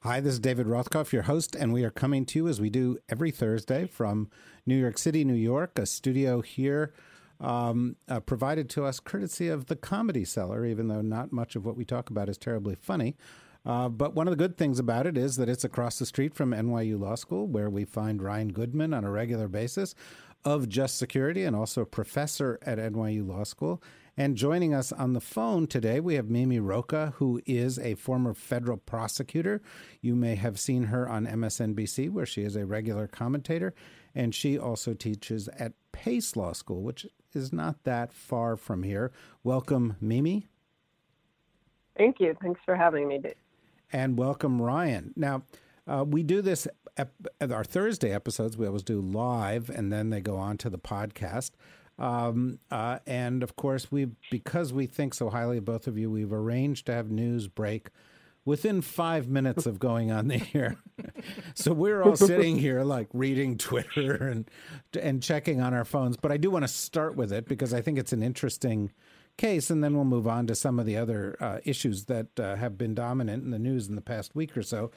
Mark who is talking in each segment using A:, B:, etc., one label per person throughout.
A: Hi, this is David Rothkopf, your host, and we are coming to you as we do every Thursday from New York City, New York, a studio here um, uh, provided to us courtesy of the Comedy Cellar, even though not much of what we talk about is terribly funny. Uh, but one of the good things about it is that it's across the street from NYU Law School, where we find Ryan Goodman on a regular basis of Just Security and also a professor at NYU Law School. And joining us on the phone today, we have Mimi Rocah, who is a former federal prosecutor. You may have seen her on MSNBC, where she is a regular commentator. And she also teaches at Pace Law School, which is not that far from here. Welcome, Mimi.
B: Thank you. Thanks for having me, Dave
A: and welcome Ryan. Now, uh, we do this ep- our Thursday episodes. We always do live, and then they go on to the podcast. Um, uh, and of course, we because we think so highly of both of you, we've arranged to have news break within five minutes of going on the air. so we're all sitting here like reading Twitter and and checking on our phones. But I do want to start with it because I think it's an interesting case, and then we'll move on to some of the other uh, issues that uh, have been dominant in the news in the past week or so.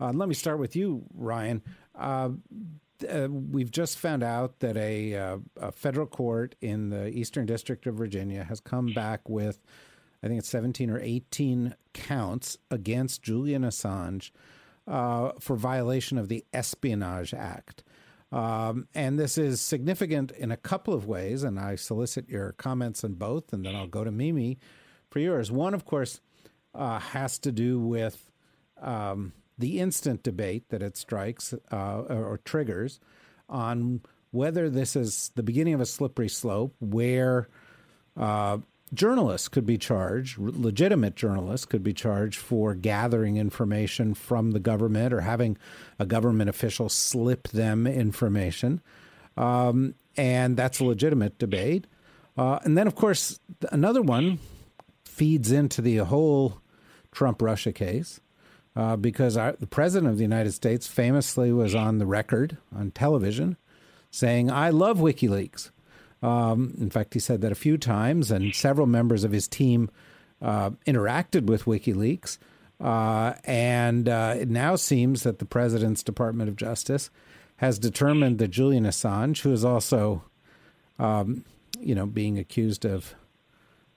A: Uh, let me start with you, Ryan. Uh, uh, we've just found out that a, uh, a, federal court in the Eastern District of Virginia has come back with, I think it's 17 or 18 counts against Julian Assange for violation of the Espionage Act. Um, and this is significant in a couple of ways, and I solicit your comments on both, and then I'll go to Mimi for yours. One, of course, uh, has to do with um, the instant debate that it strikes uh, or, triggers on whether this is the beginning of a slippery slope where uh, journalists could be charged, legitimate journalists could be charged for gathering information from the government or having a government official slip them information. Um, and that's a legitimate debate. Uh, and then, of course, another one feeds into the whole Trump Russia case. Uh, because our, the president of the United States famously was on the record on television saying, I love WikiLeaks. Um, in fact, he said that a few times, and several members of his team uh, interacted with WikiLeaks. Uh, and uh, it now seems that the president's Department of Justice has determined that Julian Assange, who is also, um, you know, being accused of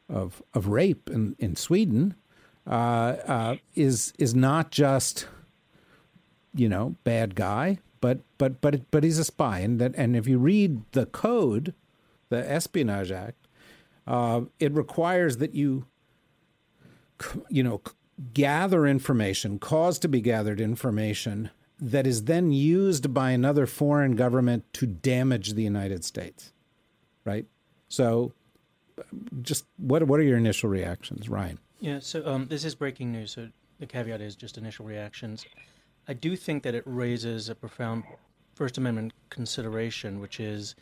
A: of of rape in in Sweden, uh, uh, is is not just, you know, bad guy, but but but but he's a spy, and that and if you read the code the Espionage Act, uh, it requires that you, you know, gather information, cause to be gathered information that is then used by another foreign government to damage the United States, right? So, just what what are your initial reactions, Ryan?
C: Yeah, so um, this is breaking news. So the caveat is just initial reactions. I do think that it raises a profound First Amendment consideration, which is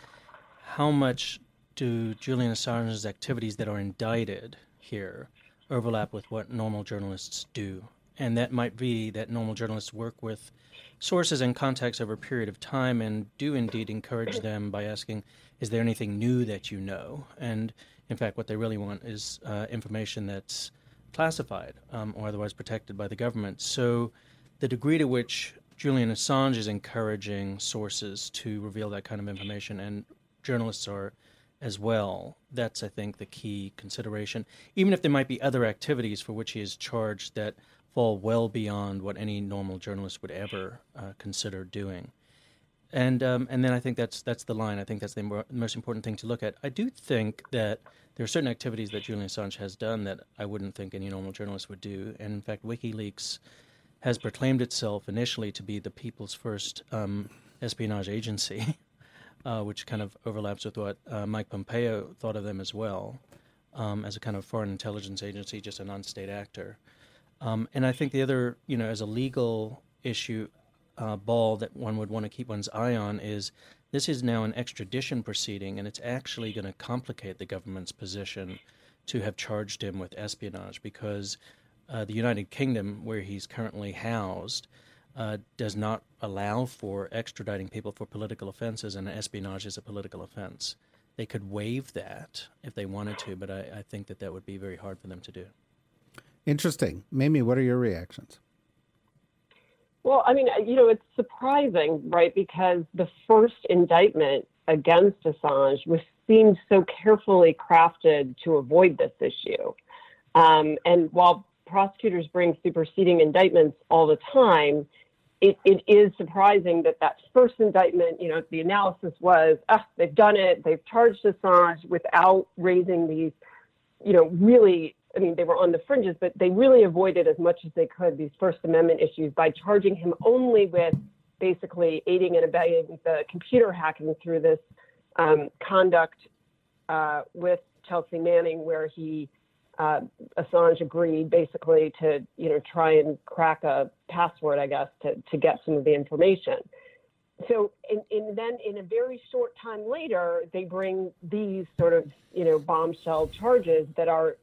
C: how much do Julian Assange's activities that are indicted here overlap with what normal journalists do? And that might be that normal journalists work with sources and contacts over a period of time and do indeed encourage them by asking, is there anything new that you know? And in fact, what they really want is uh, information that's classified um, or otherwise protected by the government. So the degree to which Julian Assange is encouraging sources to reveal that kind of information and journalists are as well. That's, I think, the key consideration. Even if there might be other activities for which he is charged that fall well beyond what any normal journalist would ever uh, consider doing. And um, and then I think that's that's the line. I think that's the more, most important thing to look at. I do think that there are certain activities that Julian Assange has done that I wouldn't think any normal journalist would do. And in fact, WikiLeaks has proclaimed itself initially to be the people's first um, espionage agency. uh, which kind of overlaps with what uh, Mike Pompeo thought of them as well, um, as a kind of foreign intelligence agency, just a non-state actor. Um, and I think the other, you know, as a legal issue, uh, ball that one would want to keep one's eye on is this is now an extradition proceeding, and it's actually going to complicate the government's position to have charged him with espionage because uh, the United Kingdom, where he's currently housed, uh, does not allow for extraditing people for political offenses, and espionage is a political offense. They could waive that if they wanted to, but I, I think that that would be very hard for them to do.
A: Interesting. Mimi, what are your reactions?
B: Well, I mean, you know, it's surprising, right? Because the first indictment against Assange was seemed so carefully crafted to avoid this issue. Um, and while prosecutors bring superseding indictments all the time, it, it is surprising that that first indictment, you know, the analysis was, ah, they've done it, they've charged Assange without raising these, you know, really, I mean, they were on the fringes, but they really avoided as much as they could these First Amendment issues by charging him only with basically aiding and abetting the computer hacking through this um, conduct uh, with Chelsea Manning, where he uh, Assange agreed basically to you know try and crack a password, I guess, to to get some of the information. So, and, then in a very short time later, they bring these sort of you know bombshell charges that are,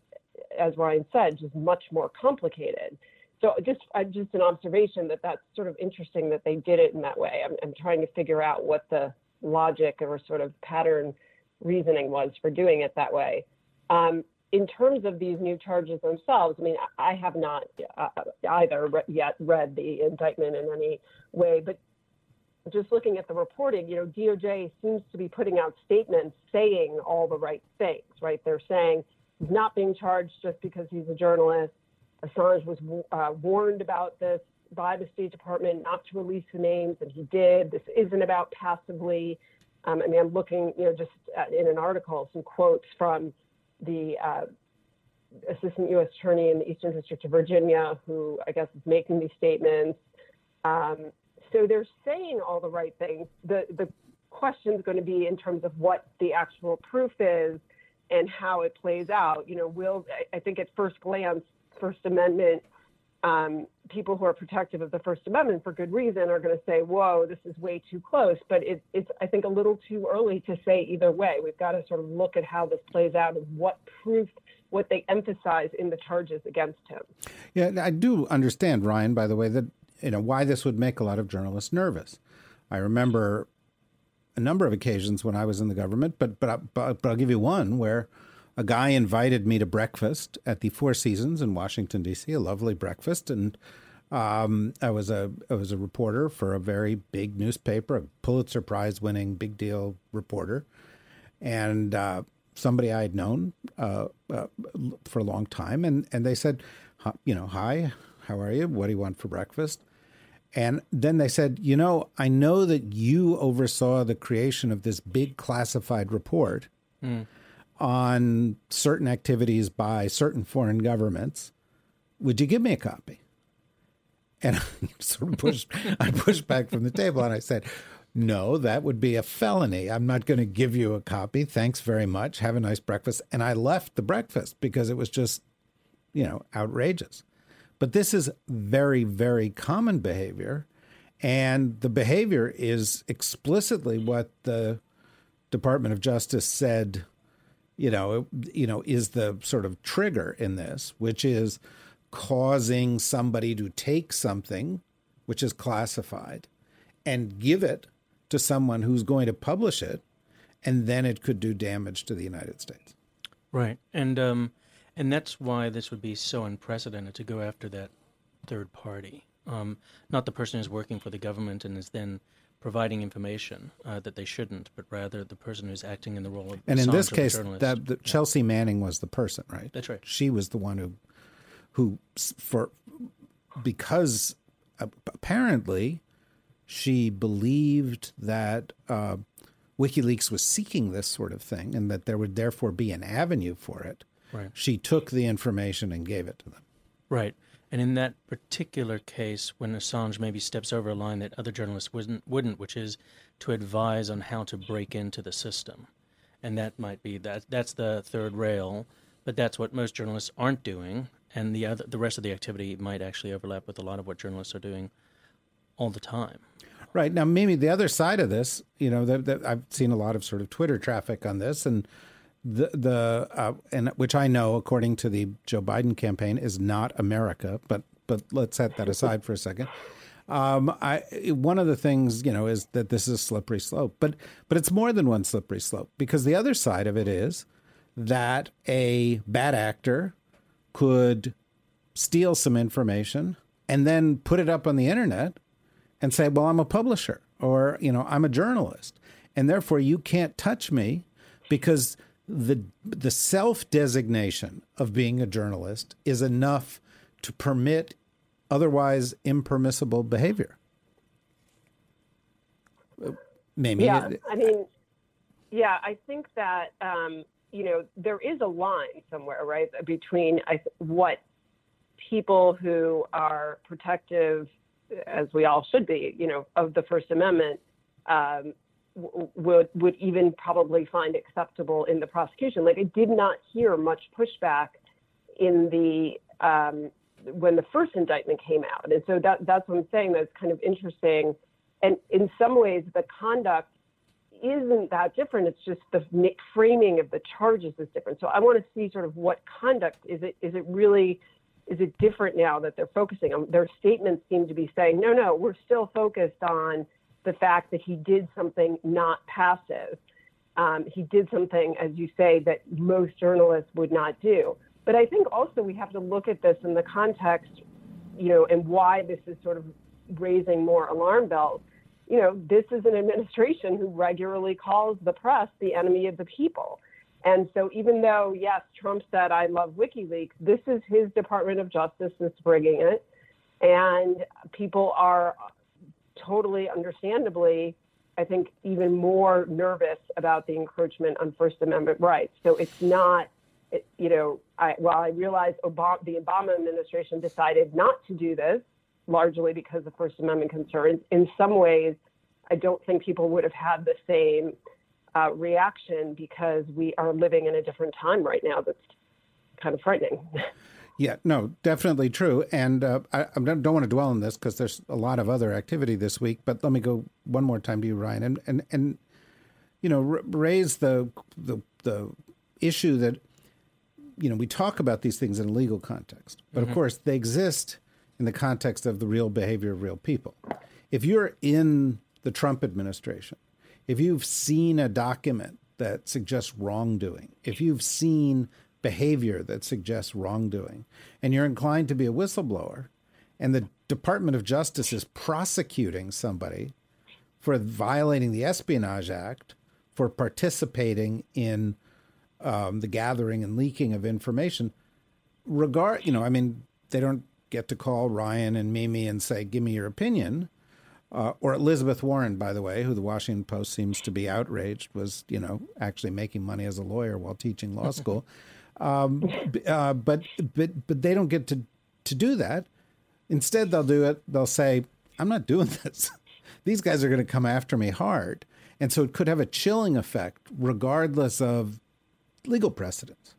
B: as Ryan said, just much more complicated. So, just uh, just an observation that that's sort of interesting that they did it in that way. I'm, I'm trying to figure out what the logic or sort of pattern reasoning was for doing it that way. Um, in terms of these new charges themselves, I mean, I have not uh, either re- yet read the indictment in any way, but just looking at the reporting, you know, DOJ seems to be putting out statements saying all the right things, right? They're saying he's not being charged just because he's a journalist. Assange was uh, warned about this by the State Department not to release the names, and he did. This isn't about passively. Um, I mean, I'm looking, you know, just in an article, some quotes from the uh, assistant U.S. attorney in the Eastern District of Virginia, who I guess is making these statements. Um, so they're saying all the right things. The the question is going to be in terms of what the actual proof is and how it plays out. You know, will I think at first glance, First Amendment um, people who are protective of the First Amendment for good reason are going to say, whoa, this is way too close. But it, it's, I think, a little too early to say either way. We've got to sort of look at how this plays out and what proof, what they emphasize in the charges against him.
A: Yeah, I do understand, Ryan, by the way, that, you know, why this would make a lot of journalists nervous. I remember a number of occasions when I was in the government, but, but, but, but I'll give you one where a guy invited me to breakfast at the Four Seasons in Washington D.C. A lovely breakfast, and um, I was a I was a reporter for a very big newspaper, a Pulitzer Prize winning big deal reporter, and uh, somebody I had known uh, uh, for a long time, and and they said, you know, hi, how are you? What do you want for breakfast? And then they said, you know, I know that you oversaw the creation of this big classified report. Mm on certain activities by certain foreign governments. Would you give me a copy? And I sort of pushed, I pushed back from the table and I said, no, that would be a felony. I'm not going to give you a copy. Thanks very much. Have a nice breakfast. And I left the breakfast because it was just, you know, outrageous. But this is very, very common behavior. And the behavior is explicitly what the Department of Justice said you know, you know, is the sort of trigger in this, which is causing somebody to take something which is classified and give it to someone who's going to publish it, and then it could do damage to the United States.
C: Right, and um, and that's why this would be so unprecedented to go after that third party, um, not the person who's working for the government and is then providing information uh, that they shouldn't, but rather the person who's acting in the role of
A: and in this case,
C: that
A: the, Chelsea Manning was the person, right?
C: That's right.
A: She was the one who, who for because apparently she believed that uh, WikiLeaks was seeking this sort of thing, and that there would therefore be an avenue for it.
C: Right.
A: She took the information and gave it to them.
C: Right. And in that particular case, when Assange maybe steps over a line that other journalists wouldn't, wouldn't, which is to advise on how to break into the system, and that might be that that's the third rail, but that's what most journalists aren't doing. and the other the rest of the activity might actually overlap with a lot of what journalists are doing all the time.
A: Right now, Mimi, the other side of this, you know, that, that I've seen a lot of sort of Twitter traffic on this, and the the uh, and which I know, according to the Joe Biden campaign, is not America. But but let's set that aside for a second. Um, I one of the things you know is that this is a slippery slope, but but it's more than one slippery slope because the other side of it is that a bad actor could steal some information and then put it up on the internet and say, "Well, I'm a publisher," or you know, "I'm a journalist," and therefore you can't touch me because the the self designation of being a journalist is enough to permit otherwise impermissible behavior. Maybe.
B: Yeah, I mean, yeah, I think that um, you know there is a line somewhere, right, between I, what people who are protective, as we all should be, you know, of the First Amendment. Um, would would even probably find acceptable in the prosecution. Like I did not hear much pushback in the um, when the first indictment came out, and so that that's what I'm saying. That's kind of interesting, and in some ways the conduct isn't that different. It's just the framing of the charges is different. So I want to see sort of what conduct is it is it really is it different now that they're focusing on their statements seem to be saying no no we're still focused on the fact that he did something not passive. Um, he did something, as you say, that most journalists would not do. But I think also we have to look at this in the context, you know, and why this is sort of raising more alarm bells. You know, this is an administration who regularly calls the press the enemy of the people. And so, even though, yes, Trump said, I love WikiLeaks, this is his Department of Justice that's bringing it. And people are totally understandably, I think, even more nervous about the encroachment on First Amendment rights. So it's not, it, you know, I, while I realize Obama, the Obama administration decided not to do this, largely because of First Amendment concerns, in some ways, I don't think people would have had the same uh, reaction because we are living in a different time right now that's kind of frightening.
A: Yeah, no, definitely true. And uh, I, I, don't want to dwell on this because there's a lot of other activity this week. But let me go one more time to you, Ryan, and and and you know r- raise the the the issue that you know we talk about these things in a legal context, but mm-hmm. of course they exist in the context of the real behavior of real people. If you're in the Trump administration, if you've seen a document that suggests wrongdoing, if you've seen behavior that suggests wrongdoing, and you're inclined to be a whistleblower, and the Department of Justice is prosecuting somebody for violating the Espionage Act, for participating in um, the gathering and leaking of information, regard, you know, I mean, they don't get to call Ryan and Mimi and say, "Give me your opinion." Uh, or Elizabeth Warren, by the way, who the Washington Post seems to be outraged was, you know, actually making money as a lawyer while teaching law school. Um, uh, but but but they don't get to to do that. Instead, they'll do it. They'll say, "I'm not doing this. These guys are going to come after me hard," and so it could have a chilling effect, regardless of legal precedents.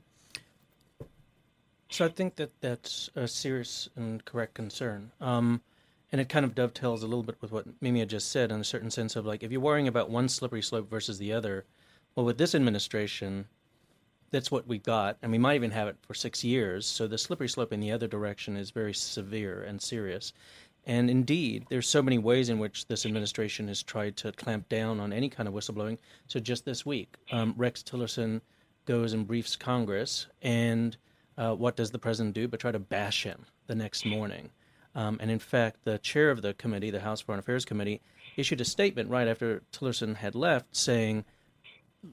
C: So I think that that's a serious and correct concern. Um, and it kind of dovetails a little bit with what Mimi had just said in a certain sense of like, if you're worrying about one slippery slope versus the other, well, with this administration, that's what we've got, and we might even have it for six years. So the slippery slope in the other direction is very severe and serious. And indeed, there's so many ways in which this administration has tried to clamp down on any kind of whistleblowing. So just this week, um, Rex Tillerson goes and briefs Congress, and uh, what does the president do but try to bash him the next morning? Um, and in fact, the chair of the committee, the House Foreign Affairs Committee, issued a statement right after Tillerson had left saying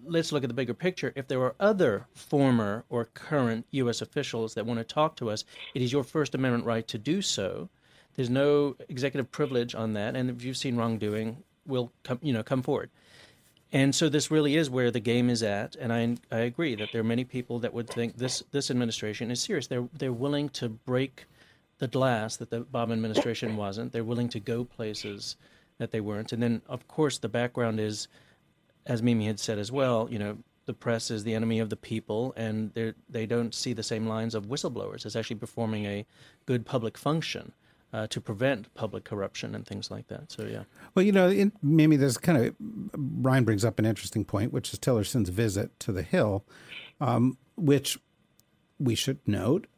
C: let's look at the bigger picture. If there are other former or current U.S. officials that want to talk to us, it is your First Amendment right to do so. There's no executive privilege on that, and if you've seen wrongdoing, will come, you know, come forward. And so this really is where the game is at, and I I agree that there are many people that would think this this administration is serious. They're they're willing to break the glass that the Obama administration wasn't. They're willing to go places that they weren't. And then, of course, the background is as Mimi had said as well, you know, the press is the enemy of the people, and they they don't see the same lines of whistleblowers as actually performing a good public function. Uh, to prevent public corruption and things like that. So, yeah.
A: Well, you know, in, maybe there's kind of, Ryan brings up an interesting point, which is Tillerson's visit to the Hill, um, which we should note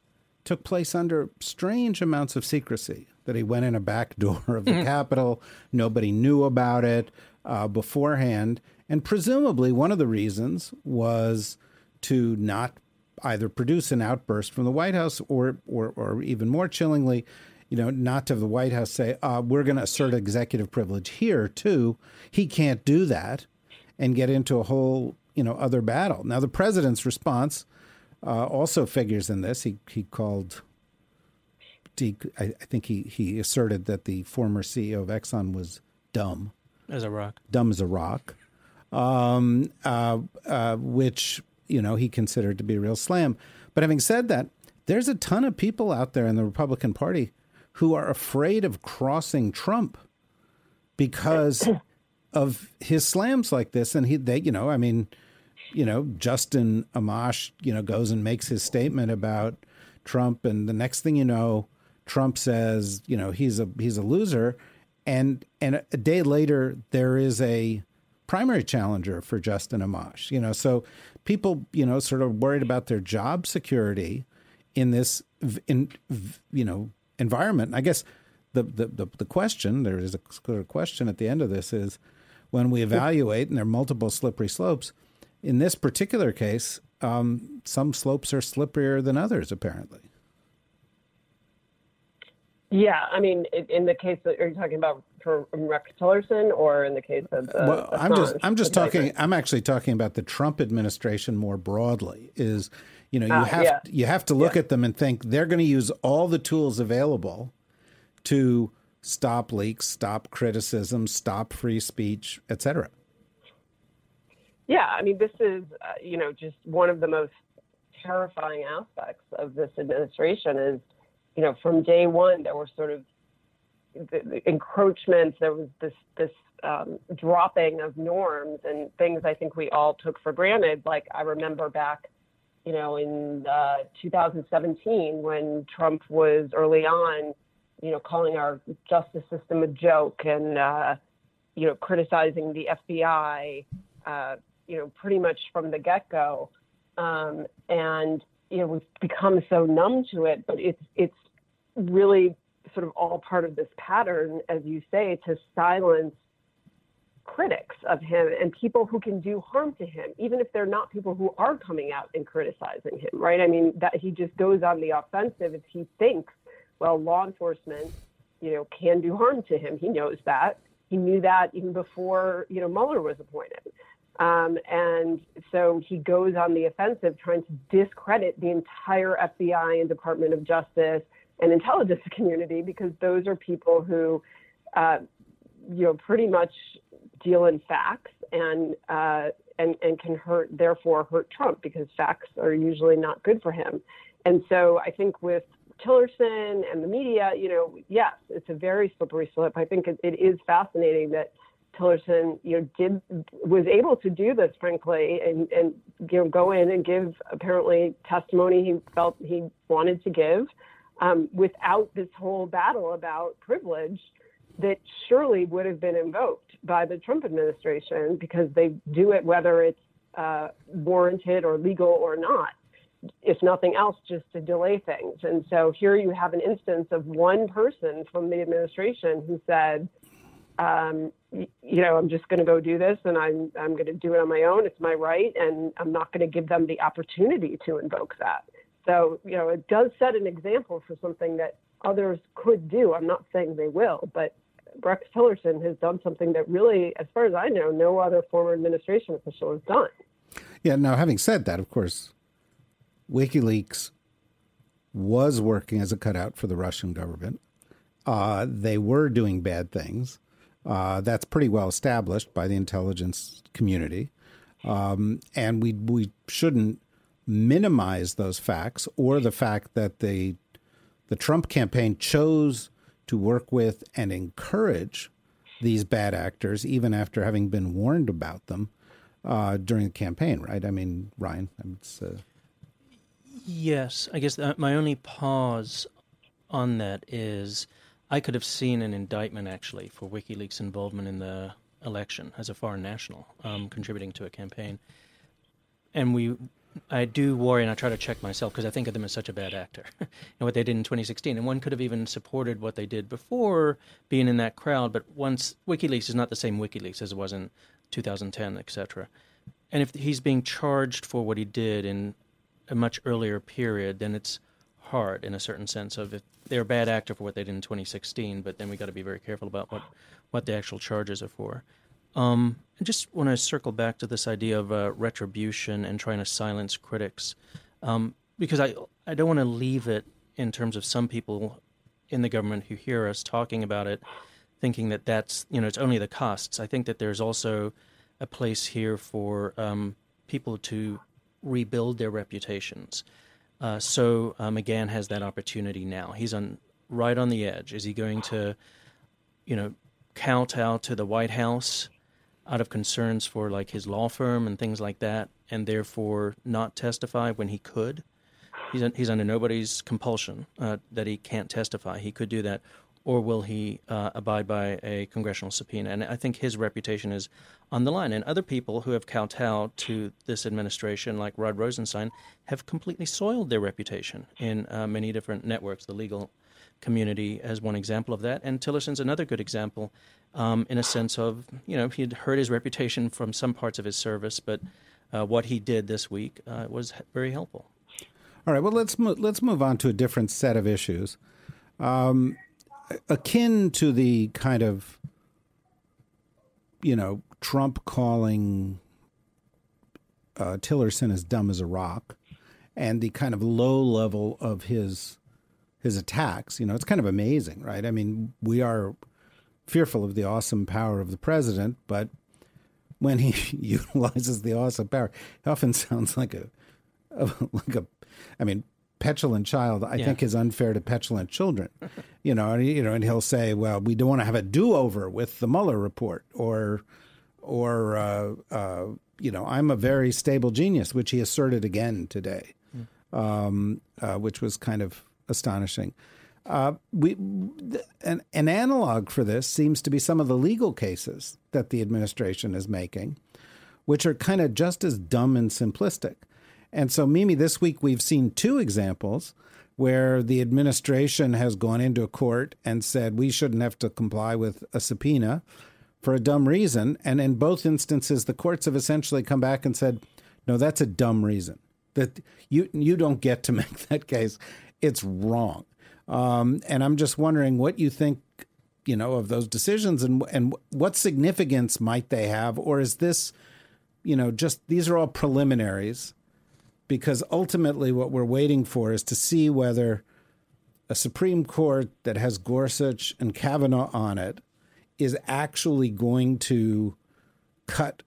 A: took place under strange amounts of secrecy. That he went in a back door of the Capitol, nobody knew about it uh, beforehand, and presumably one of the reasons was to not either produce an outburst from the White House or, or, or even more chillingly, you know, not to have the White House say, uh, we're going to assert executive privilege here too. He can't do that and get into a whole, you know, other battle. Now, the president's response uh, also figures in this. He he called. He, I, I think he he asserted that the former CEO of Exxon was dumb
C: as a rock,
A: dumb as a rock, um, uh, uh, which you know he considered to be a real slam. But having said that, there's a ton of people out there in the Republican Party who are afraid of crossing Trump because of his slams like this, and he they you know I mean you know, Justin Amash, you know, goes and makes his statement about Trump, and the next thing you know, Trump says, you know, he's a he's a loser, and and a day later there is a primary challenger for Justin Amash. You know, so people, you know, sort of worried about their job security in this in you know environment. I guess the the the, the question there is a question at the end of this is when we evaluate, and there are multiple slippery slopes in this particular case, um, some slopes are slipperier than others, apparently.
B: Yeah, I mean, in the case that are you talking about for Rex Tillerson, or in the case of the,
A: well, I'm just I'm just talking. I'm actually talking about the Trump administration more broadly. Is you know you uh, have yeah. you have to look yeah. at them and think they're going to use all the tools available to stop leaks, stop criticism, stop free speech, etc.
B: Yeah, I mean, this is, uh, you know, just one of the most terrifying aspects of this administration is, you know, from day one, there were sort of the, the encroachments, there was this, this um, dropping of norms and things I think we all took for granted. Like I remember back, you know, in uh, 2017 when Trump was early on, you know, calling our justice system a joke and, uh, you know, criticizing the FBI, uh, you know, pretty much from the get go. Um, and, you know, we've become so numb to it, but it's, it's really sort of all part of this pattern, as you say, to silence critics of him and people who can do harm to him, even if they're not people who are coming out and criticizing him, right? I mean, that he just goes on the offensive if he thinks, well, law enforcement, you know, can do harm to him. He knows that. He knew that even before, you know, Mueller was appointed. Um, and so he goes on the offensive trying to discredit the entire FBI and Department of Justice and intelligence community because those are people who, uh, you know, pretty much deal in facts and, uh, and, and can hurt, therefore hurt Trump because facts are usually not good for him. And so I think with Tillerson and the media, you know, yes, it's a very slippery slope. I think it, it is fascinating that Tillerson, you know, did was able to do this, frankly, and and you know, go in and give apparently testimony he felt he wanted to give, um, without this whole battle about privilege that surely would have been invoked by the Trump administration because they do it whether it's uh, warranted or legal or not, if nothing else, just to delay things. And so here you have an instance of one person from the administration who said um, you know, I'm just going to go do this and I'm, I'm going to do it on my own. It's my right. And I'm not going to give them the opportunity to invoke that. So, you know, it does set an example for something that others could do. I'm not saying they will, but Rex Tillerson has done something that really, as far as I know, no other former administration official has done.
A: Yeah. Now, having said that, of course, WikiLeaks was working as a cutout for the Russian government. Uh, they were doing bad things. Uh, that's pretty well established by the intelligence community. Um, and we, we shouldn't minimize those facts or the fact that the, the Trump campaign chose to work with and encourage these bad actors, even after having been warned about them. uh, during the campaign, right? I mean, Ryan, it's. Uh...
C: Yes, I guess my only pause on that is I could have seen an indictment actually for WikiLeaks involvement in the election as a foreign national, um, contributing to a campaign. And we, I do worry, and I try to check myself because I think of them as such a bad actor, and what they did in 2016. And one could have even supported what they did before being in that crowd. But once WikiLeaks is not the same WikiLeaks as it was in 2010, etc. And if he's being charged for what he did in a much earlier period, then it's hard in a certain sense of if they're a bad actor for what they did in 2016, but then we got to be very careful about what, what the actual charges are for. Um, I just want to circle back to this idea of uh, retribution and trying to silence critics, um, because I I don't want to leave it in terms of some people in the government who hear us talking about it, thinking that that's you know it's only the costs. I think that there's also a place here for um, people to rebuild their reputations. Uh, so uh, McGahn has that opportunity now. He's on right on the edge. Is he going to, you know, kowtow to the White House out of concerns for like his law firm and things like that, and therefore not testify when he could? He's he's under nobody's compulsion uh, that he can't testify. He could do that, or will he uh, abide by a congressional subpoena? And I think his reputation is on the line. And other people who have kowtowed to this administration, like Rod Rosenstein, have completely soiled their reputation in uh, many different networks. The legal community as one example of that, and Tillerson's another good example, um, in a sense of you know he had hurt his reputation from some parts of his service, but uh, what he did this week uh, was very helpful.
A: All right, well let's mo- let's move on to a different set of issues. Um, akin to the kind of you know Trump calling uh, Tillerson as dumb as a rock, and the kind of low level of his his attacks. You know, it's kind of amazing, right? I mean, we are fearful of the awesome power of the president, but when he utilizes the awesome power, it often sounds like a, a like a. I mean, petulant child, I yeah. think is unfair to petulant children. you know, and, you know, and he'll say, "Well, we don't want to have a do-over with the Mueller report," or, or uh, uh, you know, I'm a very stable genius, which he asserted again today, mm. um, uh, which was kind of astonishing. Uh, we an, an analog for this seems to be some of the legal cases that the administration is making, which are kind of just as dumb and simplistic. And so, Mimi, this week we've seen two examples where the administration has gone into a court and said we shouldn't have to comply with a subpoena for a dumb reason. And in both instances, the courts have essentially come back and said, no, that's a dumb reason. That you you don't get to make that case. It's wrong. Um, and I'm just wondering what you think, you know, of those decisions and and what significance might they have, or is this, you know, just these are all preliminaries because ultimately what we're waiting for is to see whether a Supreme Court that has Gorsuch and Kavanaugh on it is actually going to cut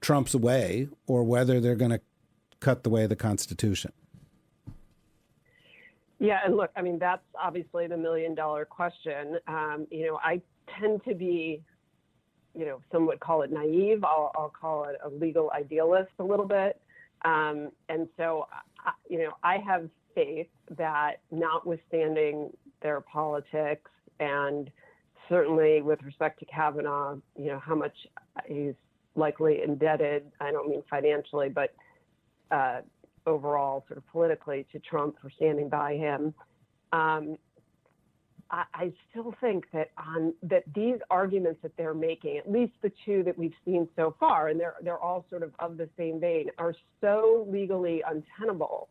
A: Trump's way or whether they're going to cut the way of the Constitution.
B: Yeah, and look, I mean, that's obviously the million dollar question. Um, you know, I tend to be, you know, some would call it naive. I'll, I'll call it a legal idealist a little bit. Um, and so, you know, I have faith that notwithstanding their politics and certainly with respect to Kavanaugh, you know, how much he's likely indebted, I don't mean financially, but uh, overall, sort of politically, to Trump for standing by him. Um, I, still think that on that these arguments that they're making, at least the two that we've seen so far, and they're they're all sort of of the same vein, are so legally untenable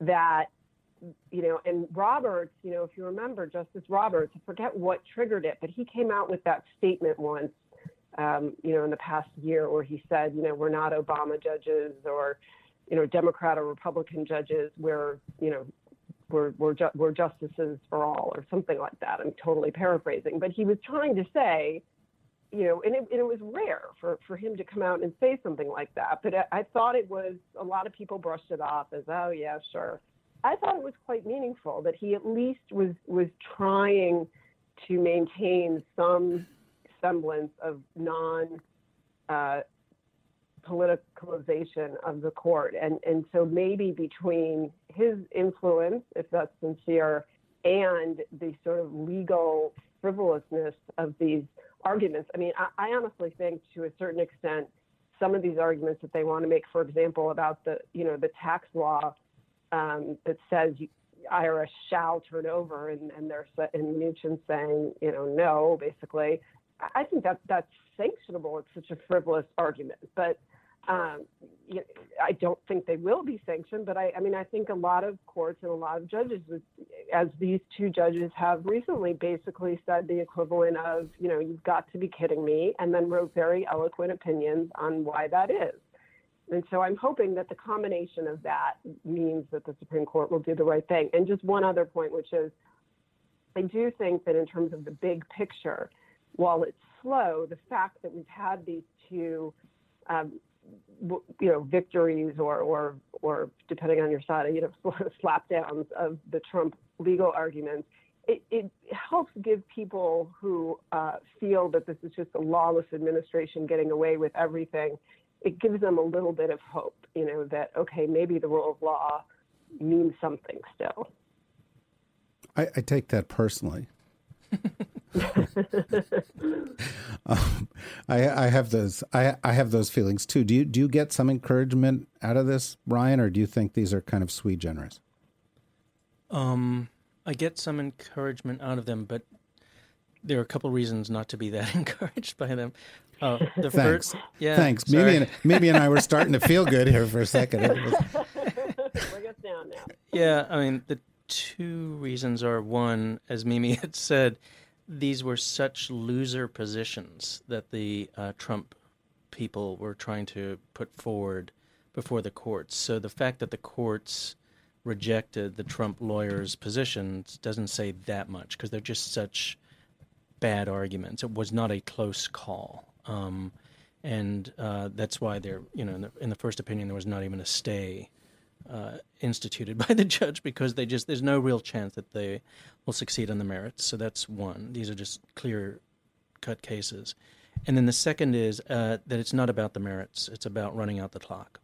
B: that you know, and Roberts, you know, if you remember Justice Roberts, I forget what triggered it, but he came out with that statement once, um, you know, in the past year where he said, you know, we're not Obama judges or, you know, Democrat or Republican judges. We're, you know, we're, we're, ju- we're justices for all or something like that. I'm totally paraphrasing, but he was trying to say, you know, and it, and it was rare for, for him to come out and say something like that. But I, I thought it was, a lot of people brushed it off as, oh, yeah, sure. I thought it was quite meaningful that he at least was, was trying to maintain some semblance of non, uh, politicalization of the court. And, and so maybe between his influence, if that's sincere, and the sort of legal frivolousness of these arguments. I mean, I, I honestly think to a certain extent, some of these arguments that they want to make, for example, about the, you know, the tax law um, that says IRS shall turn over, and, and they're and Mnuchin saying, you know, no, basically. I think that that's sanctionable. It's such a frivolous argument, but um, I don't think they will be sanctioned, but I, I mean, I think a lot of courts and a lot of judges, as these two judges have recently basically said the equivalent of, you know, you've got to be kidding me, and then wrote very eloquent opinions on why that is. And so I'm hoping that the combination of that means that the Supreme Court will do the right thing. And just one other point, which is I do think that in terms of the big picture, while it's slow, the fact that we've had these two um, you know victories or or or depending on your side you know slapdowns of the Trump legal arguments it, it helps give people who uh, feel that this is just a lawless administration getting away with everything it gives them a little bit of hope you know that okay maybe the rule of law means something still.
A: I, I take that personally um, I, I have those. I, I have those feelings too. Do you do you get some encouragement out of this, Ryan, or do you think these are kind of sui generis?
C: Um, I get some encouragement out of them, but there are a couple reasons not to be that encouraged by them. Uh, the
A: Thanks. First, yeah, Thanks. Mimi and, Mimi and I were starting to feel good here for a second.
B: Bring us down now.
C: Yeah, I mean the two reasons are one, as Mimi had said, these were such loser positions that the uh, Trump people were trying to put forward before the courts. So the fact that the courts rejected the Trump lawyers' positions doesn't say that much because they're just such bad arguments. It was not a close call. Um, and uh, that's why they're, you know, in the, in the, first opinion, there was not even a stay uh, instituted by the judge because they just there's no real chance that they will succeed on the merits. So that's one. These are just clear cut cases. And then the second is uh, that it's not about the merits; it's about running out the clock.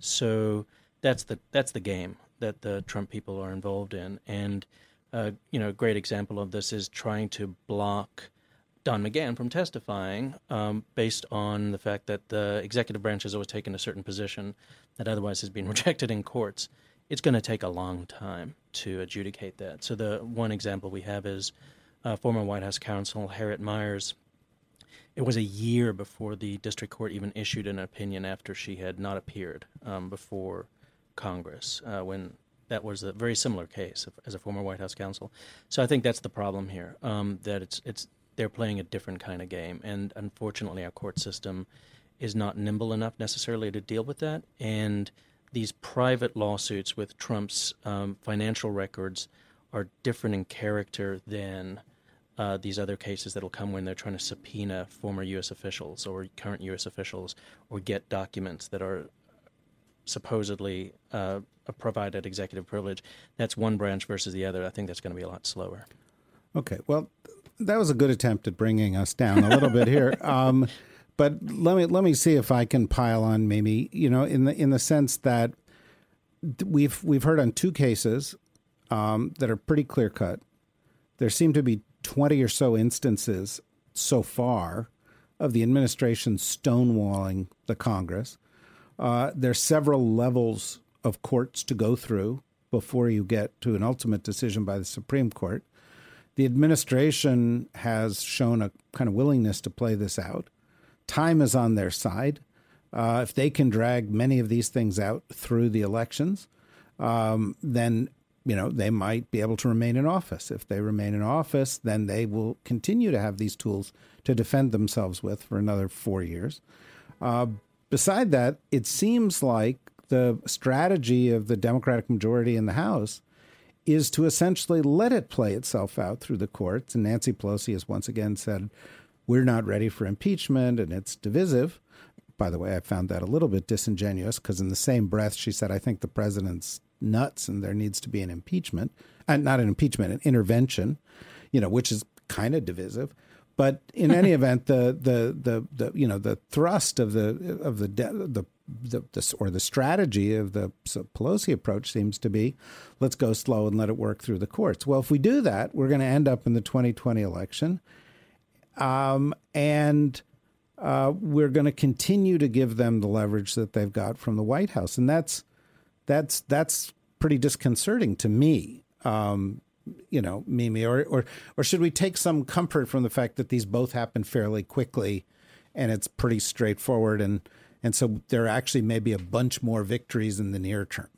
C: So that's the that's the game that the Trump people are involved in. And uh, you know, a great example of this is trying to block Don McGahn from testifying um, based on the fact that the executive branch has always taken a certain position that otherwise has been rejected in courts. It's going to take a long time to adjudicate that. So the one example we have is uh, former White House counsel Harriet Miers. It was a year before the district court even issued an opinion after she had not appeared um, before Congress uh, when that was a very similar case as a former White House counsel. So I think that's the problem here. Um, that it's it's they're playing a different kind of game. And unfortunately, our court system is not nimble enough necessarily to deal with that. And these private lawsuits with Trump's um, financial records are different in character than uh, these other cases that'll come when they're trying to subpoena former U.S. officials or current U.S. officials or get documents that are supposedly uh, provided executive privilege. That's one branch versus the other. I think that's going to be a lot slower.
A: Okay. Well, that was a good attempt at bringing us down a little bit here. Um, but let me let me see if I can pile on maybe you know in the in the sense that we've we've heard on two cases um, that are pretty clear cut. There seem to be twenty or so instances so far of the administration stonewalling the Congress. Uh, there's several levels of courts to go through before you get to an ultimate decision by the Supreme Court. The administration has shown a kind of willingness to play this out. Time is on their side. Uh, if they can drag many of these things out through the elections, um, then you know they might be able to remain in office. If they remain in office, then they will continue to have these tools to defend themselves with for another four years. Uh, beside that, it seems like the strategy of the Democratic majority in the House is to essentially let it play itself out through the courts. And Nancy Pelosi has once again said, we're not ready for impeachment and it's divisive. By the way, I found that a little bit disingenuous because in the same breath, she said, I think the president's nuts and there needs to be an impeachment, and uh, not an impeachment, an intervention, you know, which is kind of divisive. but in any event, the, the the the you know the thrust of the of the the the, the, or the strategy of the Pelosi approach seems to be let's go slow and let it work through the courts. Well, if we do that, we're going to end up in the 2020 election. Um, and uh, we're going to continue to give them the leverage that they've got from the White House. And that's, that's, that's pretty disconcerting to me. Um, you know, Mimi, or, or, or should we take some comfort from the fact that these both happen fairly quickly and it's pretty straightforward and, and so there actually may be a bunch more victories in the near term.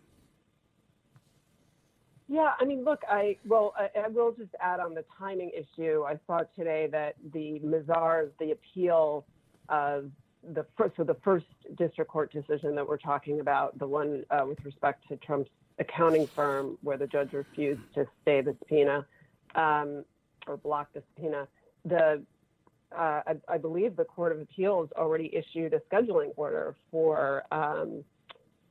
B: Yeah, I mean, look, I well, I, I, will just add on the timing issue. I saw today that the Mazars, the appeal of the first, so the first district court decision that we're talking about, the one uh, with respect to Trump's accounting firm, where the judge refused to stay the subpoena um, or block the subpoena, the uh, I, I, believe the Court of Appeals already issued a scheduling order for, um,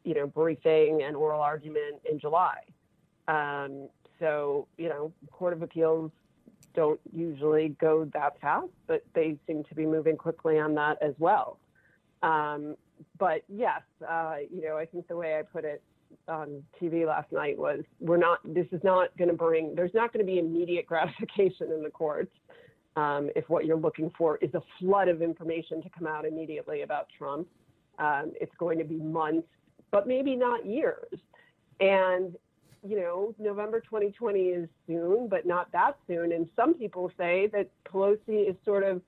B: you know, briefing and oral argument in July. Um, so, you know, Court of Appeals don't usually go that fast, but they seem to be moving quickly on that as well. Um, but yes, uh, you know, I think the way I put it on TV last night was we're not, this is not going to bring, there's not going to be immediate gratification in the courts um, if what you're looking for is a flood of information to come out immediately about Trump. Um, it's going to be months, but maybe not years. And, you know, November 2020 is soon, but not that soon. And some people say that Pelosi is sort of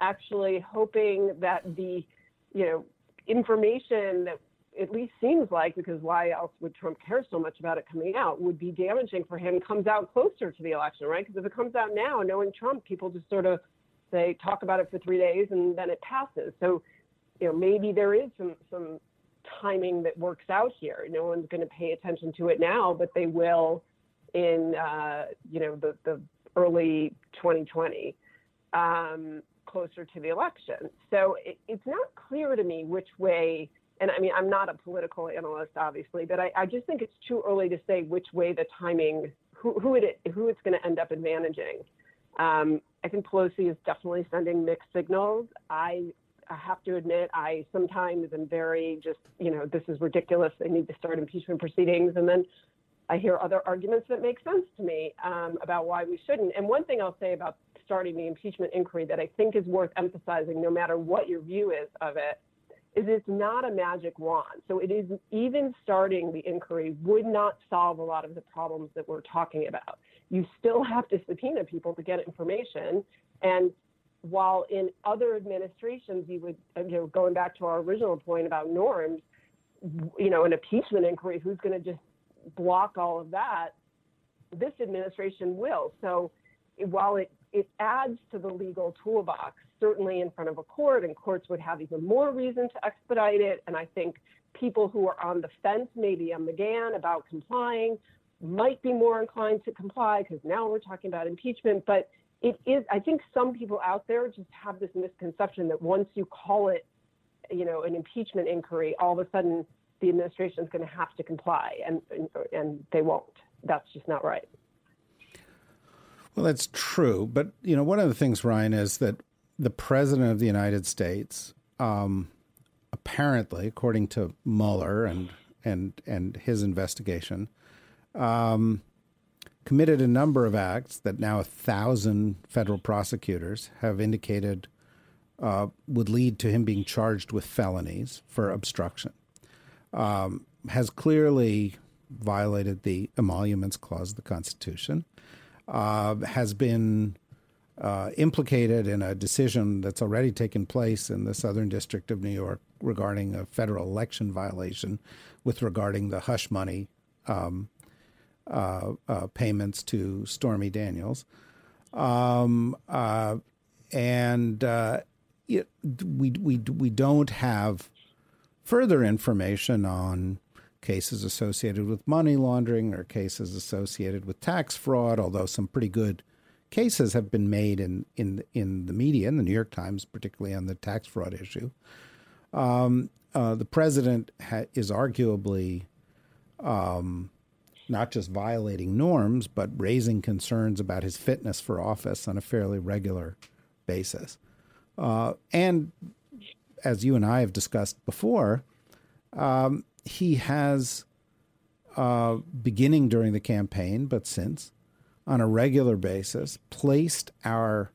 B: actually hoping that the, you know, information that at least seems like, because why else would Trump care so much about it coming out, would be damaging for him comes out closer to the election, right? Because if it comes out now, knowing Trump, people just sort of say talk about it for three days and then it passes. So, you know, maybe there is some some timing that works out here. No one's going to pay attention to it now, but they will in uh, you know the the early 2020. Um, closer to the election. So it, it's not clear to me which way and I mean, I'm not a political analyst, obviously, but I, I just think it's too early to say which way the timing, who, who, it, who it's going to end up advantaging. Um, I think Pelosi is definitely sending mixed signals. I, I have to admit, I sometimes am very just, you know, this is ridiculous. They need to start impeachment proceedings. And then I hear other arguments that make sense to me um, about why we shouldn't. And one thing I'll say about starting the impeachment inquiry that I think is worth emphasizing, no matter what your view is of it, is it's not a magic wand. So it is even starting the inquiry would not solve a lot of the problems that we're talking about. You still have to subpoena people to get information. And while in other administrations, you would, you know, going back to our original point about norms, you know, an impeachment inquiry, who's going to just block all of that? This administration will. So while it, it adds to the legal toolbox, certainly in front of a court, and courts would have even more reason to expedite it. And I think people who are on the fence, maybe on McGahn, about complying, might be more inclined to comply because now we're talking about impeachment. But it is, I think some people out there just have this misconception that once you call it, you know, an impeachment inquiry, all of a sudden the administration is going to have to comply, and, and and they won't. That's just not right.
A: Well, that's true, but you know, one of the things, Ryan, is that the president of the United States, um, apparently, according to Mueller and and and his investigation, um, committed a number of acts that now a thousand federal prosecutors have indicated uh, would lead to him being charged with felonies for obstruction. Um, has clearly violated the emoluments clause of the Constitution. Uh, has been uh, implicated in a decision that's already taken place in the Southern District of New York regarding a federal election violation with regarding the hush money um, uh, uh, payments to Stormy Daniels. Um, uh, and uh, it, we, we, we don't have further information on cases associated with money laundering or cases associated with tax fraud, although some pretty good – cases have been made in in in the media, in the New York Times, particularly on the tax fraud issue. Um, uh, the president ha- is arguably um, not just violating norms, but raising concerns about his fitness for office on a fairly regular basis. Uh, and as you and I have discussed before, um, he has, uh, beginning during the campaign, but since, on a regular basis, placed our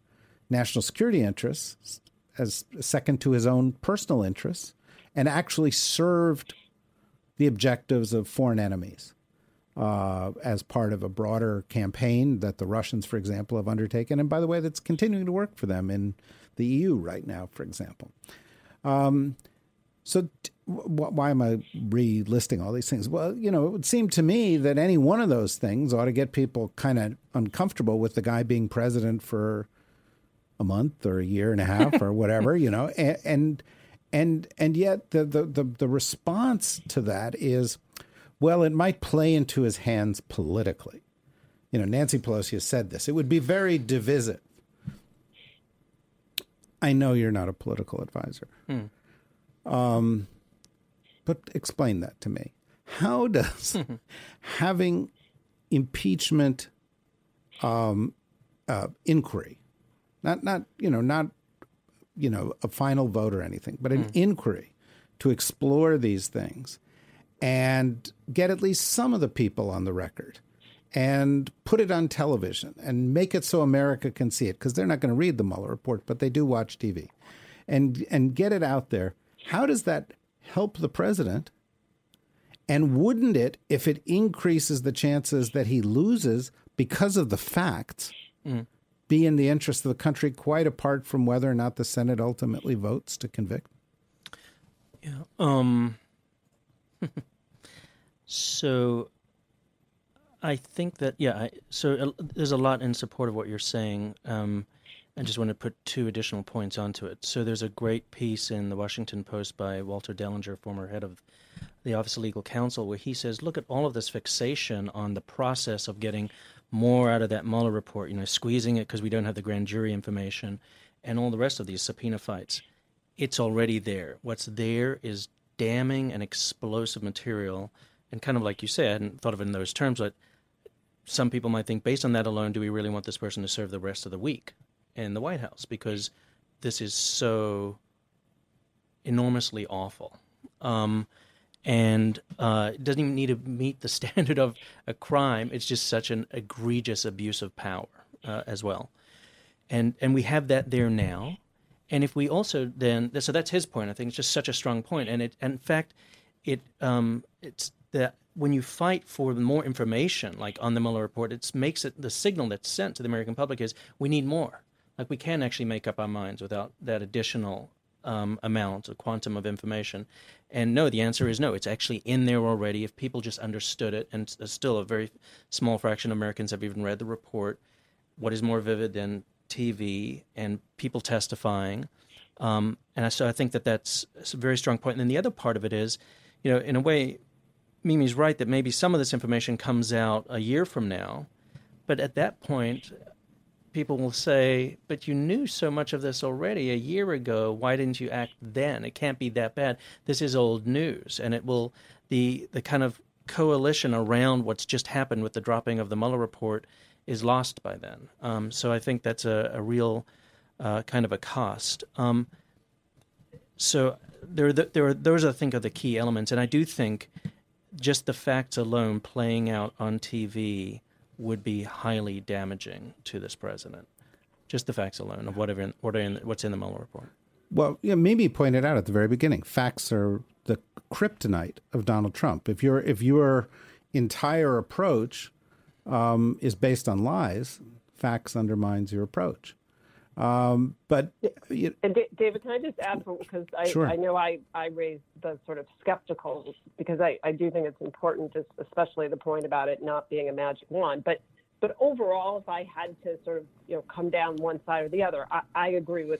A: national security interests as second to his own personal interests and actually served the objectives of foreign enemies uh, as part of a broader campaign that the Russians, for example, have undertaken. And by the way, that's continuing to work for them in the EU right now, for example. Um, so, t- why am I relisting all these things? Well, you know, it would seem to me that any one of those things ought to get people kind of uncomfortable with the guy being president for a month or a year and a half or whatever, you know, and and and, and yet the, the the the response to that is well, it might play into his hands politically. You know, Nancy Pelosi has said this. It would be very divisive. I know you're not a political advisor. Hmm. Um, but explain that to me. How does having impeachment um, uh, inquiry, not not you know not you know a final vote or anything, but an hmm. inquiry to explore these things and get at least some of the people on the record and put it on television and make it so America can see it because they're not going to read the Mueller report, but they do watch TV and and get it out there. How does that help the president? And wouldn't it, if it increases the chances that he loses because of the facts, mm. be in the interest of the country, quite apart from whether or not the Senate ultimately votes to convict?
C: Yeah. Um. So I think that yeah. I, so uh, there's a lot in support of what you're saying. Um, I just want to put two additional points onto it. So there's a great piece in the Washington Post by Walter Dellinger, former head of the Office of Legal Counsel, where he says, look at all of this fixation on the process of getting more out of that Mueller report. You know, squeezing it because we don't have the grand jury information, and all the rest of these subpoena fights. It's already there. What's there is damning and explosive material and kind of like you say, I hadn't thought of it in those terms, but some people might think, based on that alone, do we really want this person to serve the rest of the week in the White House? Because this is so enormously awful. Um, and uh, it doesn't even need to meet the standard of a crime. It's just such an egregious abuse of power uh, as well. And, and we have that there now. And if we also then, so that's his point. I think it's just such a strong point. And it, and in fact, it, um, it's that when you fight for more information, like on the Mueller report, it makes it the signal that's sent to the American public is we need more. Like we can actually make up our minds without that additional um, amount, a quantum of information. And no, the answer is no. It's actually in there already. If people just understood it, and still a very small fraction of Americans have even read the report, what is more vivid than TV and people testifying? Um, and so I think that that's a very strong point. And then the other part of it is, you know, in a way, Mimi's right that maybe some of this information comes out a year from now, but at that point, people will say, "But you knew so much of this already a year ago. Why didn't you act then? It can't be that bad. This is old news." And it will the the kind of coalition around what's just happened with the dropping of the Mueller report is lost by then. Um, so I think that's a, a real uh, kind of a cost. Um, so there, there are those I think are the key elements, and I do think just the facts alone playing out on TV would be highly damaging to this president. Just the facts alone of whatever what in, what's in the Mueller report.
A: Well, yeah, Mimi pointed out at the very beginning, facts are the kryptonite of Donald Trump. If your if your entire approach um, is based on lies, facts undermines your approach. Um, but
B: you, David, can I just add because I, sure. I know I, I raised the sort of skeptical because I, I do think it's important, just especially the point about it not being a magic wand. But but overall, if I had to sort of you know come down one side or the other, I, I agree with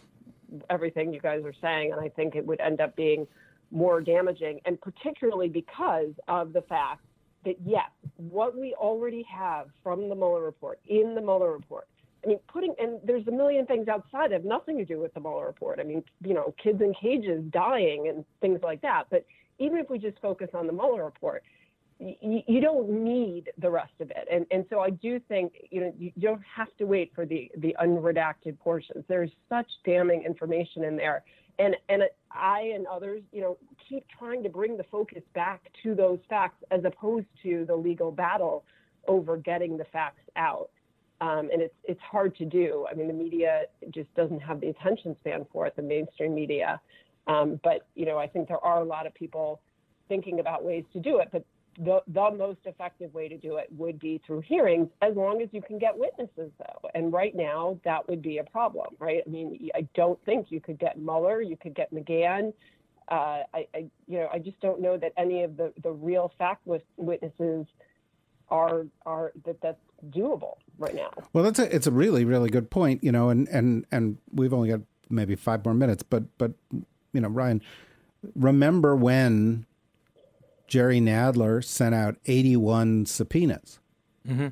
B: everything you guys are saying, and I think it would end up being more damaging, and particularly because of the fact that yes, what we already have from the Mueller report in the Mueller report I mean, putting and there's a million things outside that have nothing to do with the Mueller report. I mean, you know, kids in cages dying and things like that. But even if we just focus on the Mueller report, you, you don't need the rest of it. And, and so I do think, you know, you don't have to wait for the, the unredacted portions. There's such damning information in there. And, and I and others, you know, keep trying to bring the focus back to those facts as opposed to the legal battle over getting the facts out. Um, and it's it's hard to do. I mean, the media just doesn't have the attention span for it, the mainstream media. Um, but you know, I think there are a lot of people thinking about ways to do it. But the, the most effective way to do it would be through hearings as long as you can get witnesses though and right now that would be a problem right i mean i don't think you could get mueller you could get mcgahn uh, I, I, you know i just don't know that any of the, the real fact witnesses are are that that's doable right now
A: well that's a it's a really really good point you know and and and we've only got maybe five more minutes but but you know ryan remember when Jerry Nadler sent out 81 subpoenas. Mm-hmm.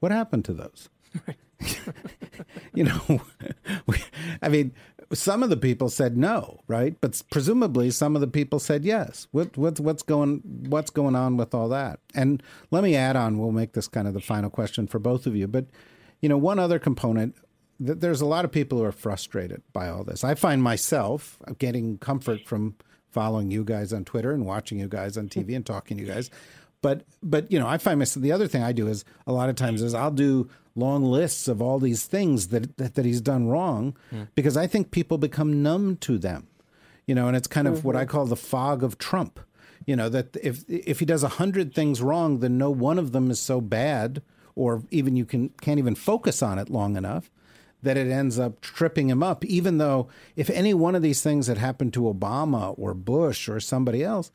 A: What happened to those? you know, we, I mean, some of the people said no, right? But presumably some of the people said yes. What, what's what's going what's going on with all that? And let me add on. We'll make this kind of the final question for both of you. But you know, one other component. There's a lot of people who are frustrated by all this. I find myself getting comfort from following you guys on Twitter and watching you guys on TV and talking to you guys. But but you know, I find myself the other thing I do is a lot of times is I'll do long lists of all these things that that, that he's done wrong mm. because I think people become numb to them. You know, and it's kind of mm-hmm. what I call the fog of Trump. You know, that if if he does a hundred things wrong, then no one of them is so bad or even you can can't even focus on it long enough that it ends up tripping him up, even though if any one of these things had happened to Obama or Bush or somebody else,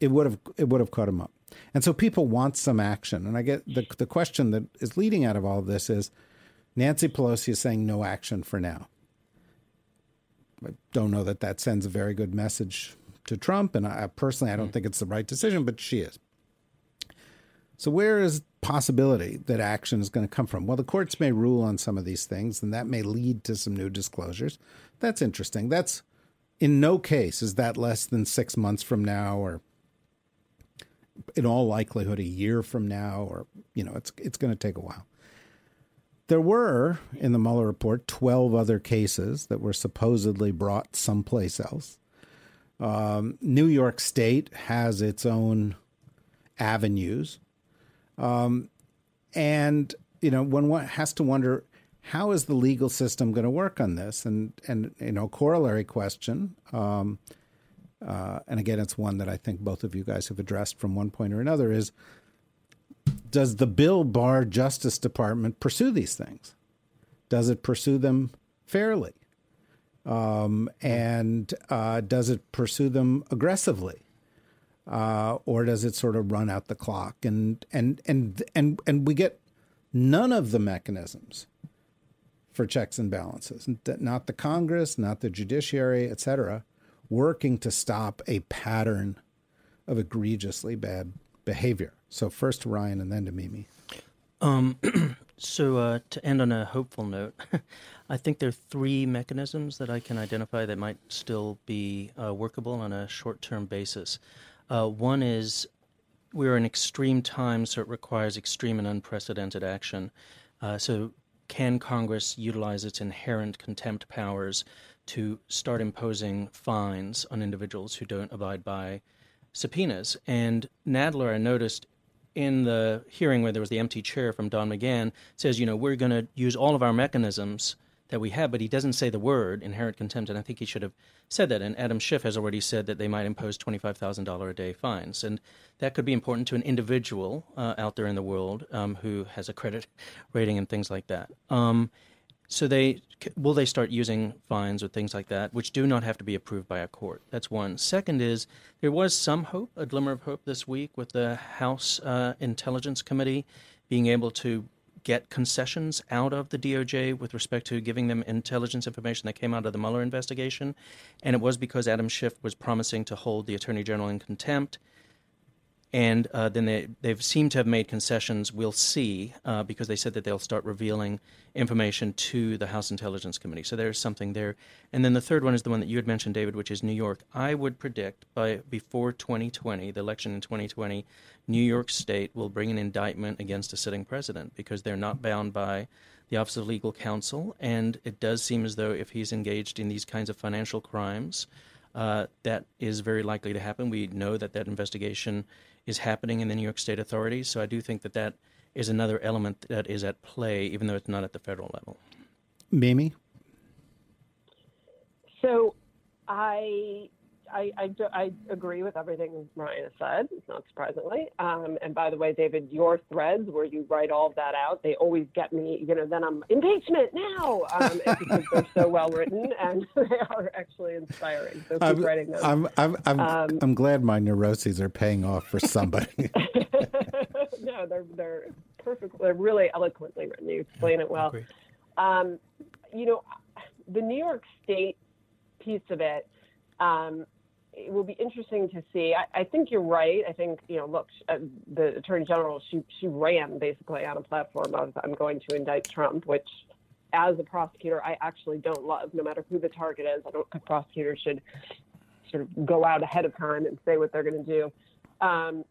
A: it would have it would have caught him up. And so people want some action. And I get the the question that is leading out of all of this is Nancy Pelosi is saying no action for now. I don't know that that sends a very good message to Trump, and I personally I don't mm. think it's the right decision, but she is. So where is possibility that action is going to come from? Well, the courts may rule on some of these things, and that may lead to some new disclosures. That's interesting. That's in no case is that less than six months from now, or in all likelihood a year from now, or you know, it's it's going to take a while. There were in the Mueller report twelve other cases that were supposedly brought someplace else. Um, New York State has its own avenues um, and you know, one has to wonder how is the legal system going to work on this? And and you know, corollary question. Um, uh, and again, it's one that I think both of you guys have addressed from one point or another. Is does the Bill Barr Justice Department pursue these things? Does it pursue them fairly? Um, and uh, does it pursue them aggressively? uh, or does it sort of run out the clock? And and and and and we get none of the mechanisms for checks and balances. Not the Congress, not the judiciary, et cetera, working to stop a pattern of egregiously bad behavior. So first to Ryan and then to Mimi.
C: Um, so uh, to end on a hopeful note, I think there are three mechanisms that I can identify that might still be uh, workable on a short-term basis. Uh, one is we're in extreme times, so it requires extreme and unprecedented action. Uh, so, can Congress utilize its inherent contempt powers to start imposing fines on individuals who don't abide by subpoenas? And Nadler, I noticed in the hearing where there was the empty chair from Don McGahn, says, you know, we're going to use all of our mechanisms that we have, but he doesn't say the word inherent contempt, and I think he should have said that. And Adam Schiff has already said that they might impose $25,000 a day fines. And that could be important to an individual uh, out there in the world um, who has a credit rating and things like that. Um, so they will they start using fines or things like that, which do not have to be approved by a court. That's one. Second is there was some hope, a glimmer of hope this week with the House uh, Intelligence Committee being able to get concessions out of the DOJ with respect to giving them intelligence information that came out of the Mueller investigation. And it was because Adam Schiff was promising to hold the Attorney General in contempt. And uh, then they they've seemed to have made concessions. We'll see uh, because they said that they'll start revealing information to the House Intelligence Committee. So there's something there. And then the third one is the one that you had mentioned, David, which is New York. I would predict by before 2020, the election in 2020, New York State will bring an indictment against a sitting president because they're not bound by the Office of Legal Counsel, and it does seem as though if he's engaged in these kinds of financial crimes. Uh, that is very likely to happen. We know that that investigation is happening in the New York State authorities. So I do think that that is another element that is at play, even though it's not at the federal level.
A: Mimi?
B: So I I, I, I, agree with everything Ryan has said, not surprisingly. Um, and by the way, David, your threads where you write all of that out, they always get me, you know, then I'm impeachment now um, because they're so well written and they are actually inspiring. So keep
A: I'm,
B: writing them.
A: I'm, I'm, I'm, um, I'm glad my neuroses are paying off for somebody.
B: no, they're, they're perfect. They're really eloquently written. You explain it well. Um, you know, the New York State piece of it, um, it will be interesting to see. I, I, think you're right. I think you know, look, uh, the attorney general she she ran basically on a platform of I'm going to indict Trump, which as a prosecutor I actually don't love. No matter who the target is, I don't think prosecutors should sort of go out ahead of time and say what they're going to do um,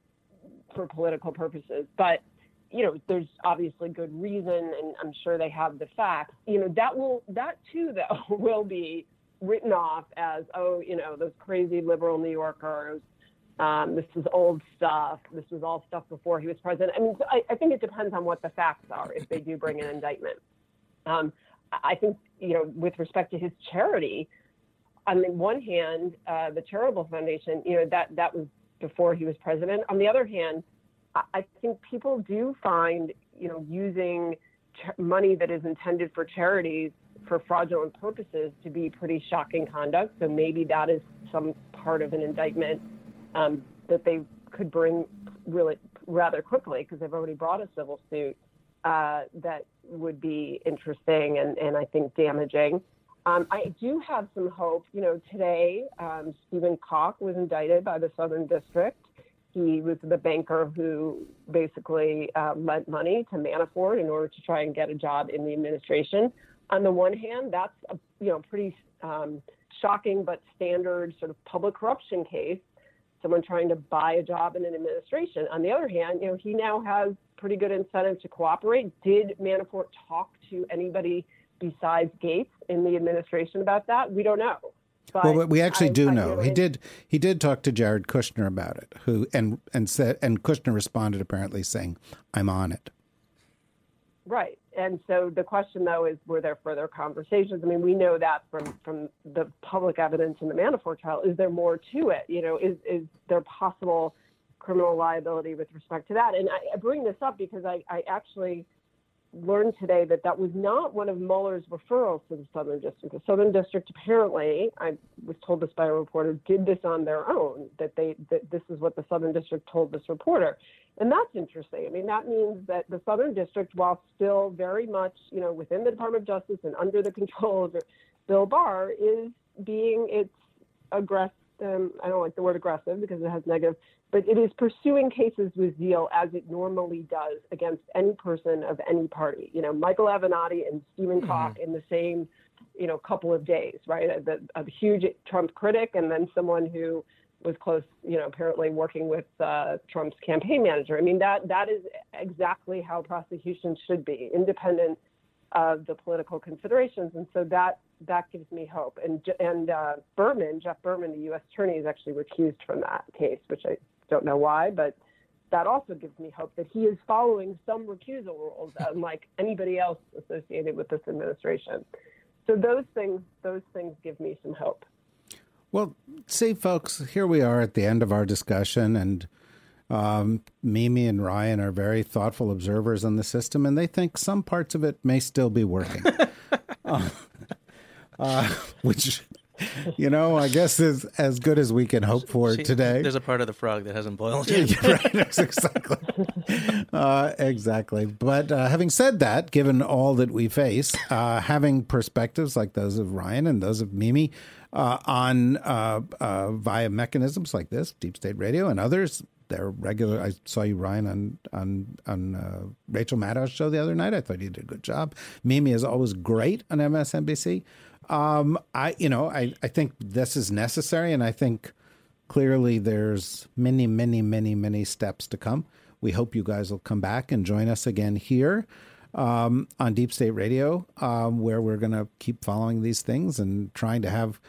B: for political purposes. But you know, there's obviously good reason, and I'm sure they have the facts. You know, that will that too though will be written off as, oh, you know, those crazy liberal New Yorkers. Um, this is old stuff. This was all stuff before he was president. I mean, I, I think it depends on what the facts are if they do bring an indictment. Um, I think, you know, with respect to his charity, on the one hand, uh, the charitable foundation, you know, that that was before he was president. On the other hand, I, I think people do find, you know, using ch- money that is intended for charities for fraudulent purposes to be pretty shocking conduct. So maybe that is some part of an indictment um, that they could bring really rather quickly because they've already brought a civil suit uh, that would be interesting and, and I think damaging. Um, I do have some hope. You know, today um, Stephen Calk was indicted by the Southern District. He was the banker who basically uh, lent money to Manafort in order to try and get a job in the administration on the one hand, that's a you know pretty um, shocking but standard sort of public corruption case. Someone trying to buy a job in an administration. On the other hand, you know he now has pretty good incentive to cooperate. Did Manafort talk to anybody besides Gates in the administration about that? We don't know.
A: But well, we actually I, do I know. He did. He did talk to Jared Kushner about it, who and and said, and Kushner responded apparently saying, "I'm on it."
B: Right and so the question though is were there further conversations? I mean we know that from from the public evidence in the manafort trial. Is there more to it? You know is is there possible criminal liability with respect to that? And i, I bring this up because i i actually learned today that that was not one of Mueller's referrals to the Southern District. The Southern District apparently, I was told this by a reporter, did this on their own. That they that this is what the Southern District told this reporter, and that's interesting. I mean, that means that the Southern District, while still very much you know within the Department of Justice and under the control of Bill Barr, is being its aggressive. Um, I don't like the word aggressive because it has negative but it is pursuing cases with zeal as it normally does against any person of any party. You know, Michael Avenatti and Stephen mm-hmm. in the same, you know, couple of days, right? A, a, huge Trump critic and then someone who was close, you know, apparently working with uh, Trump's campaign manager. I mean, that that is exactly how prosecution should be, independent of the political considerations, and so that that gives me hope. And and uh, Berman, Jeff Berman, the U.S. attorney, is actually recused from that case, which I don't know why, but that also gives me hope that he is following some recusal rules, unlike anybody else associated with this administration. So those things, those things give me some hope.
A: Well, see, folks, here we are at the end of our discussion, and um, Mimi and Ryan are very thoughtful observers on the system, and they think some parts of it may still be working. uh, uh, which you know, I guess is as good as we can hope for today.
C: There's a part of the frog that hasn't boiled yet.
A: yeah, right, exactly. Uh, exactly. But uh, having said that, given all that we face, uh, having perspectives like those of Ryan and those of Mimi uh, on uh, uh, via mechanisms like this, Deep State Radio, and others they're regular. I saw you, Ryan, on on on uh, Rachel Maddow's show the other night. I thought you did a good job. Mimi is always great on MSNBC. Um, I you know I I think this is necessary, and I think clearly there's many many many many steps to come. We hope you guys will come back and join us again here um, on Deep State Radio, um, where we're going to keep following these things and trying to have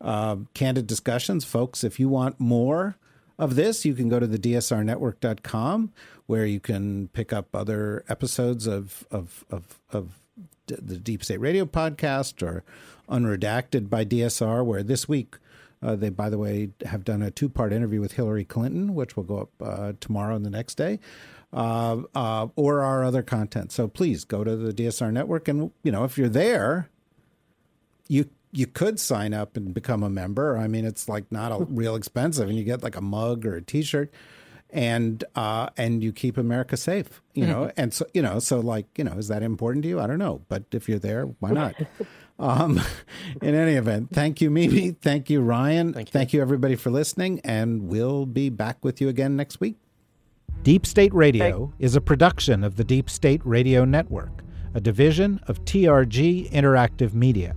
A: uh, candid discussions. Folks, if you want more of this, you can go to the dsrnetwork.com where you can pick up other episodes of, of, of, of the Deep State Radio podcast or Unredacted by DSR, where this week uh, they, by the way, have done a two part interview with Hillary Clinton, which will go up uh, tomorrow and the next day uh, uh, or our other content. So please go to the DSR network, and you know if you're there, you you could sign up and become a member. I mean, it's like not a real expensive, and you get like a mug or a T-shirt, and uh, and you keep America safe. You know, mm-hmm. and so you know, so like you know, is that important to you? I don't know, but if you're there, why not? Um, in any event, thank you, Mimi. Thank you, Ryan. Thank you. thank you, everybody, for listening. And we'll be back with you again next week.
D: Deep State Radio is a production of the Deep State Radio Network, a division of TRG Interactive Media.